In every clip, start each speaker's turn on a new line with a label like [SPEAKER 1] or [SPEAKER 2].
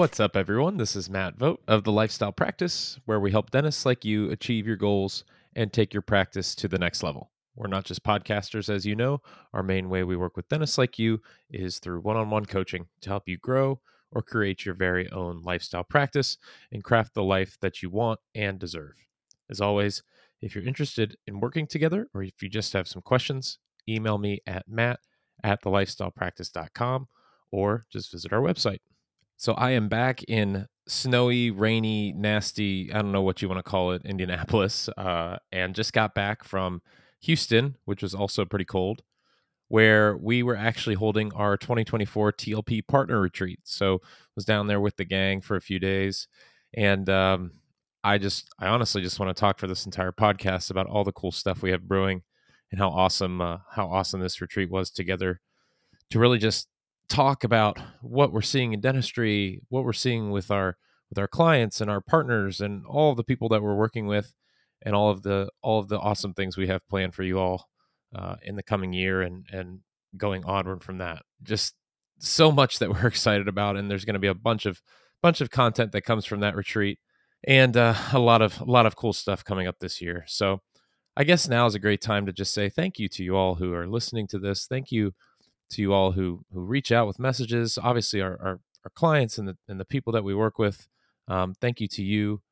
[SPEAKER 1] What's up, everyone? This is Matt Vogt of the Lifestyle Practice, where we help dentists like you achieve your goals and take your practice to the next level. We're not just podcasters, as you know. Our main way we work with dentists like you is through one on one coaching to help you grow or create your very own lifestyle practice and craft the life that you want and deserve. As always, if you're interested in working together or if you just have some questions, email me at matt at thelifestylepractice.com or just visit our website. So I am back in snowy, rainy, nasty, I don't know what you want to call it, Indianapolis, uh, and just got back from Houston, which was also pretty cold, where we were actually holding our 2024 TLP partner retreat. So was down there with the gang for a few days, and um, I just, I honestly just want to talk for this entire podcast about all the cool stuff we have brewing and how awesome, uh, how awesome this retreat was together to really just talk about what we're seeing in dentistry, what we're seeing with our with our clients and our partners and all the people that we're working with and all of the all of the awesome things we have planned for you all uh, in the coming year and and going onward from that. Just so much that we're excited about and there's going to be a bunch of bunch of content that comes from that retreat and uh, a lot of a lot of cool stuff coming up this year. So I guess now is a great time to just say thank you to you all who are listening to this. Thank you to you all who who reach out with messages. Obviously, our our, our clients and the and the people that we work with. Um, thank you to you.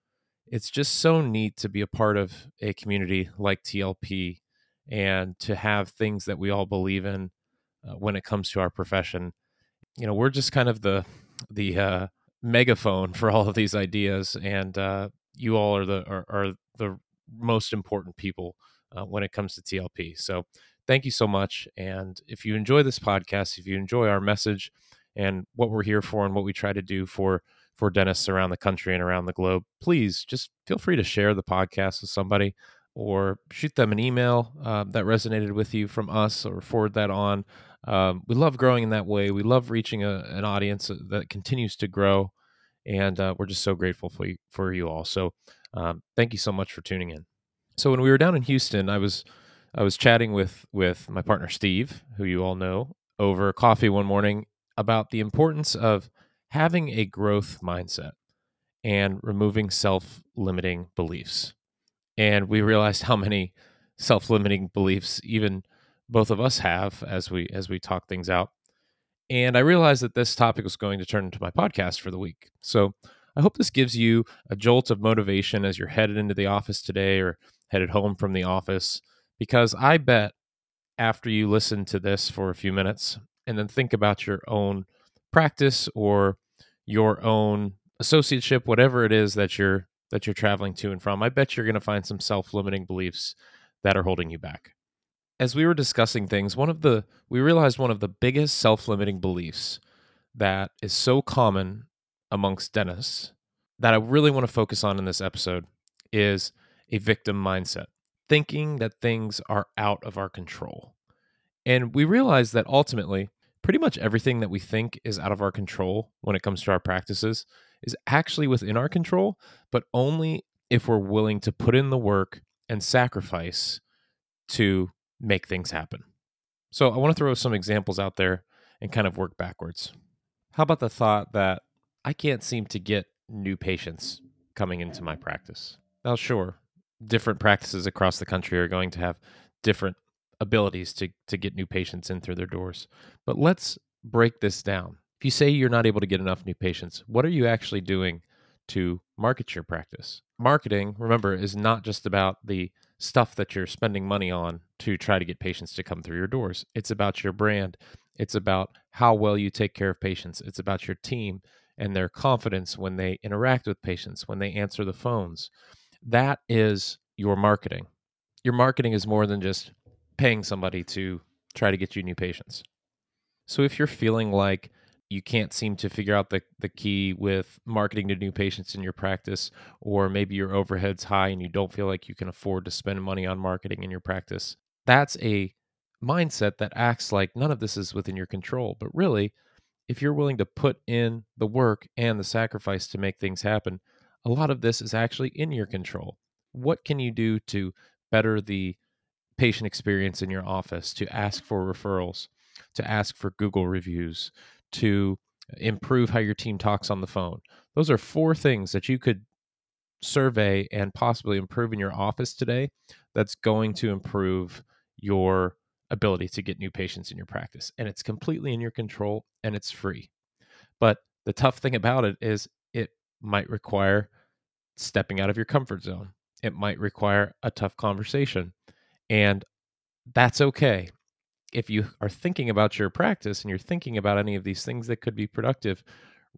[SPEAKER 1] It's just so neat to be a part of a community like TLP and to have things that we all believe in uh, when it comes to our profession. You know, we're just kind of the the uh, megaphone for all of these ideas, and uh, you all are the are, are the most important people uh, when it comes to TLP. So thank you so much. And if you enjoy this podcast, if you enjoy our message and what we're here for and what we try to do for for dentists around the country and around the globe, please just feel free to share the podcast with somebody or shoot them an email uh, that resonated with you from us or forward that on. Um, we love growing in that way. We love reaching a, an audience that continues to grow. And uh, we're just so grateful for you, for you all. So um, thank you so much for tuning in. So when we were down in Houston, I was I was chatting with with my partner Steve, who you all know, over coffee one morning about the importance of having a growth mindset and removing self-limiting beliefs. And we realized how many self-limiting beliefs even both of us have as we as we talk things out. And I realized that this topic was going to turn into my podcast for the week. So I hope this gives you a jolt of motivation as you're headed into the office today or headed home from the office because I bet after you listen to this for a few minutes and then think about your own practice or your own associateship whatever it is that you're that you're traveling to and from i bet you're going to find some self-limiting beliefs that are holding you back. As we were discussing things one of the we realized one of the biggest self-limiting beliefs that is so common amongst dentists that i really want to focus on in this episode is a victim mindset thinking that things are out of our control. And we realize that ultimately, pretty much everything that we think is out of our control when it comes to our practices is actually within our control, but only if we're willing to put in the work and sacrifice to make things happen. So I want to throw some examples out there and kind of work backwards. How about the thought that I can't seem to get new patients coming into my practice? Now, sure, different practices across the country are going to have different abilities to to get new patients in through their doors. But let's break this down. If you say you're not able to get enough new patients, what are you actually doing to market your practice? Marketing, remember, is not just about the stuff that you're spending money on to try to get patients to come through your doors. It's about your brand. It's about how well you take care of patients. It's about your team and their confidence when they interact with patients, when they answer the phones, that is your marketing. Your marketing is more than just paying somebody to try to get you new patients. So if you're feeling like you can't seem to figure out the, the key with marketing to new patients in your practice, or maybe your overhead's high and you don't feel like you can afford to spend money on marketing in your practice, that's a mindset that acts like none of this is within your control. But really, if you're willing to put in the work and the sacrifice to make things happen, a lot of this is actually in your control. What can you do to better the patient experience in your office, to ask for referrals, to ask for Google reviews, to improve how your team talks on the phone. Those are four things that you could survey and possibly improve in your office today that's going to improve your ability to get new patients in your practice. And it's completely in your control and it's free. But the tough thing about it is might require stepping out of your comfort zone. It might require a tough conversation. And that's okay. If you are thinking about your practice and you're thinking about any of these things that could be productive,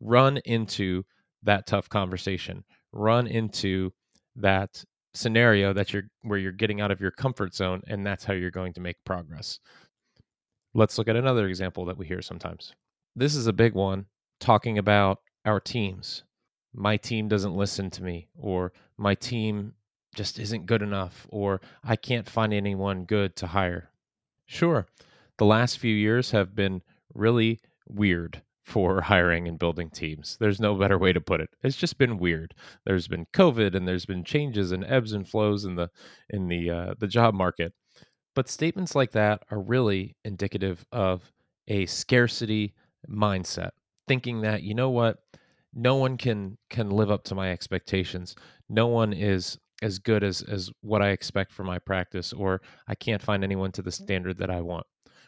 [SPEAKER 1] run into that tough conversation. Run into that scenario that you're where you're getting out of your comfort zone and that's how you're going to make progress. Let's look at another example that we hear sometimes. This is a big one talking about our teams. My team doesn't listen to me or my team just isn't good enough or I can't find anyone good to hire. Sure, the last few years have been really weird for hiring and building teams. There's no better way to put it. It's just been weird. There's been COVID and there's been changes and ebbs and flows in the in the uh, the job market. But statements like that are really indicative of a scarcity mindset, thinking that you know what, no one can can live up to my expectations. No one is as good as as what I expect for my practice or I can't find anyone to the mm-hmm. standard that I want.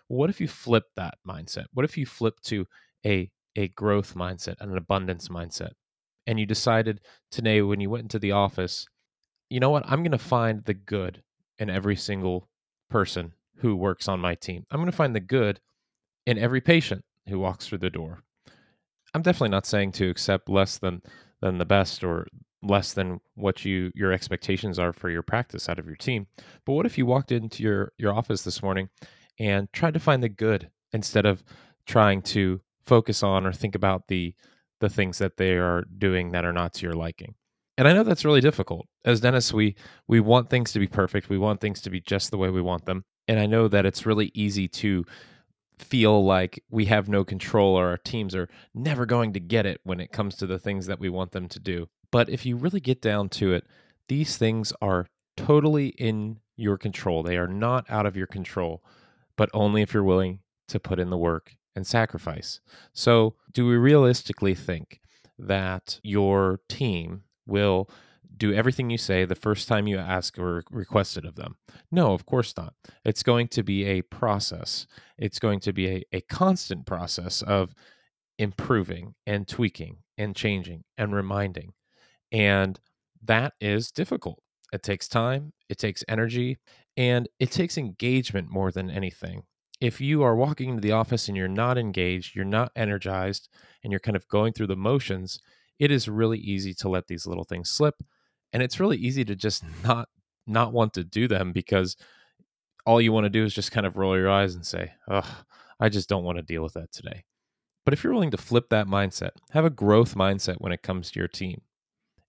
[SPEAKER 1] What if you flip that mindset? What if you flip to a a growth mindset, and an abundance mindset. And you decided today when you went into the office, you know what? I'm going to find the good in every single person who works on my team. I'm going to find the good in every patient who walks through the door. I'm definitely not saying to accept less than than the best or less than what you your expectations are for your practice out of your team. But what if you walked into your your office this morning and tried to find the good instead of trying to focus on or think about the the things that they are doing that are not to your liking. And I know that's really difficult. As dentists, we we want things to be perfect. We want things to be just the way we want them. And I know that it's really easy to feel like we have no control or our teams are never going to get it when it comes to the things that we want them to do. But if you really get down to it, these things are totally in your control. They are not out of your control, but only if you're willing to put in the work and sacrifice. So, do we realistically think that your team will do everything you say the first time you ask or request it of them? No, of course not. It's going to be a process, it's going to be a, a constant process of improving and tweaking and changing and reminding. And that is difficult. It takes time, it takes energy, and it takes engagement more than anything if you are walking into the office and you're not engaged, you're not energized, and you're kind of going through the motions, it is really easy to let these little things slip. And it's really easy to just not not want to do them because all you want to do is just kind of roll your eyes and say, "Ugh, I just don't want to deal with that today." But if you're willing to flip that mindset, have a growth mindset when it comes to your team,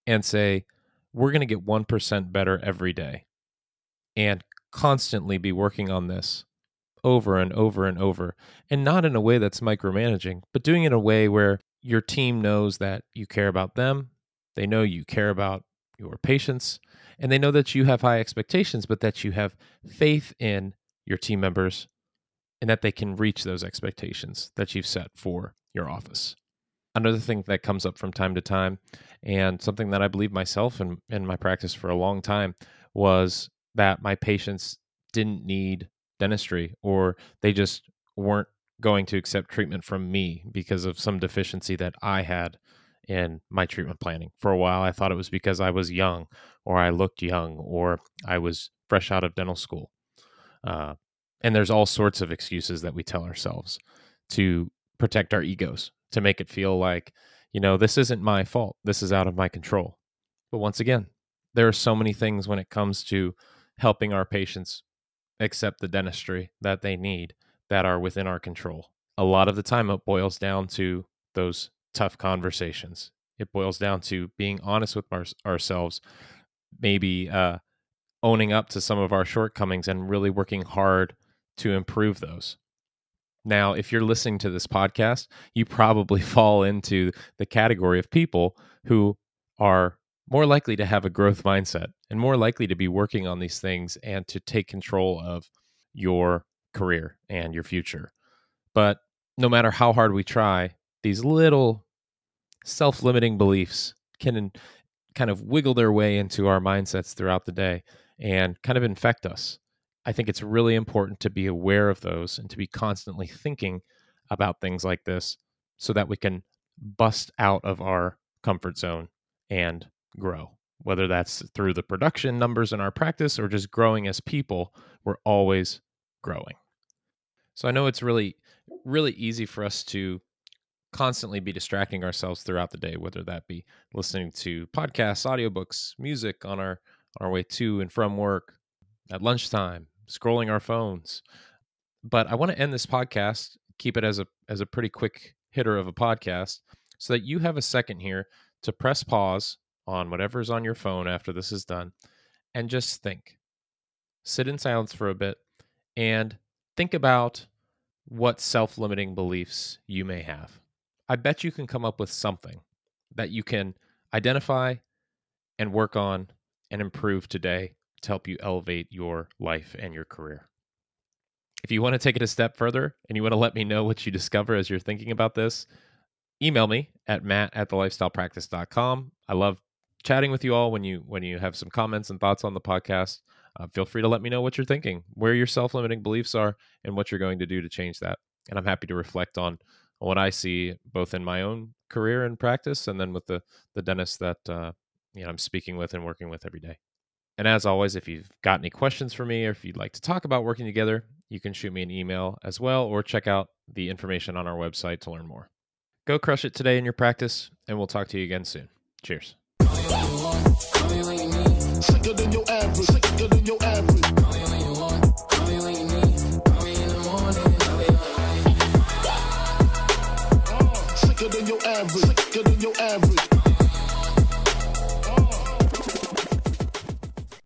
[SPEAKER 1] and say, "We're going to get 1% better every day." And constantly be working on this over and over and over, and not in a way that's micromanaging, but doing it in a way where your team knows that you care about them, they know you care about your patients, and they know that you have high expectations, but that you have faith in your team members and that they can reach those expectations that you've set for your office. Another thing that comes up from time to time, and something that I believe myself and in, in my practice for a long time, was that my patients didn't need dentistry or they just weren't going to accept treatment from me because of some deficiency that I had in my treatment planning. For a while, I thought it was because I was young or I looked young or I was fresh out of dental school. Uh, and there's all sorts of excuses that we tell ourselves to protect our egos, to make it feel like, you know, this isn't my fault. This is out of my control. But once again, there are so many things when it comes to helping our patients accept the dentistry that they need that are within our control. A lot of the time, it boils down to those tough conversations. It boils down to being honest with our, ourselves, maybe uh, owning up to some of our shortcomings and really working hard to improve those. Now, if you're listening to this podcast, you probably fall into the category of people who are more likely to have a growth mindset and more likely to be working on these things and to take control of your career and your future. But no matter how hard we try, these little self limiting beliefs can kind of wiggle their way into our mindsets throughout the day and kind of infect us. I think it's really important to be aware of those and to be constantly thinking about things like this so that we can bust out of our comfort zone and grow. Whether that's through the production numbers in our practice or just growing as people, we're always growing. So I know it's really, really easy for us to constantly be distracting ourselves throughout the day, whether that be listening to podcasts, audiobooks, music on our, on our way to and from work, at lunchtime, scrolling our phones. But I want to end this podcast, keep it as a as a pretty quick hitter of a podcast, so that you have a second here to press pause on whatever's on your phone after this is done and just think. Sit in silence for a bit and think about what self limiting beliefs you may have. I bet you can come up with something that you can identify and work on and improve today to help you elevate your life and your career. If you want to take it a step further and you want to let me know what you discover as you're thinking about this, email me at matt at thelifestylepractice.com. I love chatting with you all when you when you have some comments and thoughts on the podcast. Uh, feel free to let me know what you're thinking, where your self-limiting beliefs are, and what you're going to do to change that. And I'm happy to reflect on what I see both in my own career and practice, and then with the the dentists that uh, you know I'm speaking with and working with every day. And as always, if you've got any questions for me or if you'd like to talk about working together, you can shoot me an email as well or check out the information on our website to learn more. Go crush it today in your practice, and we'll talk to you again soon. Cheers.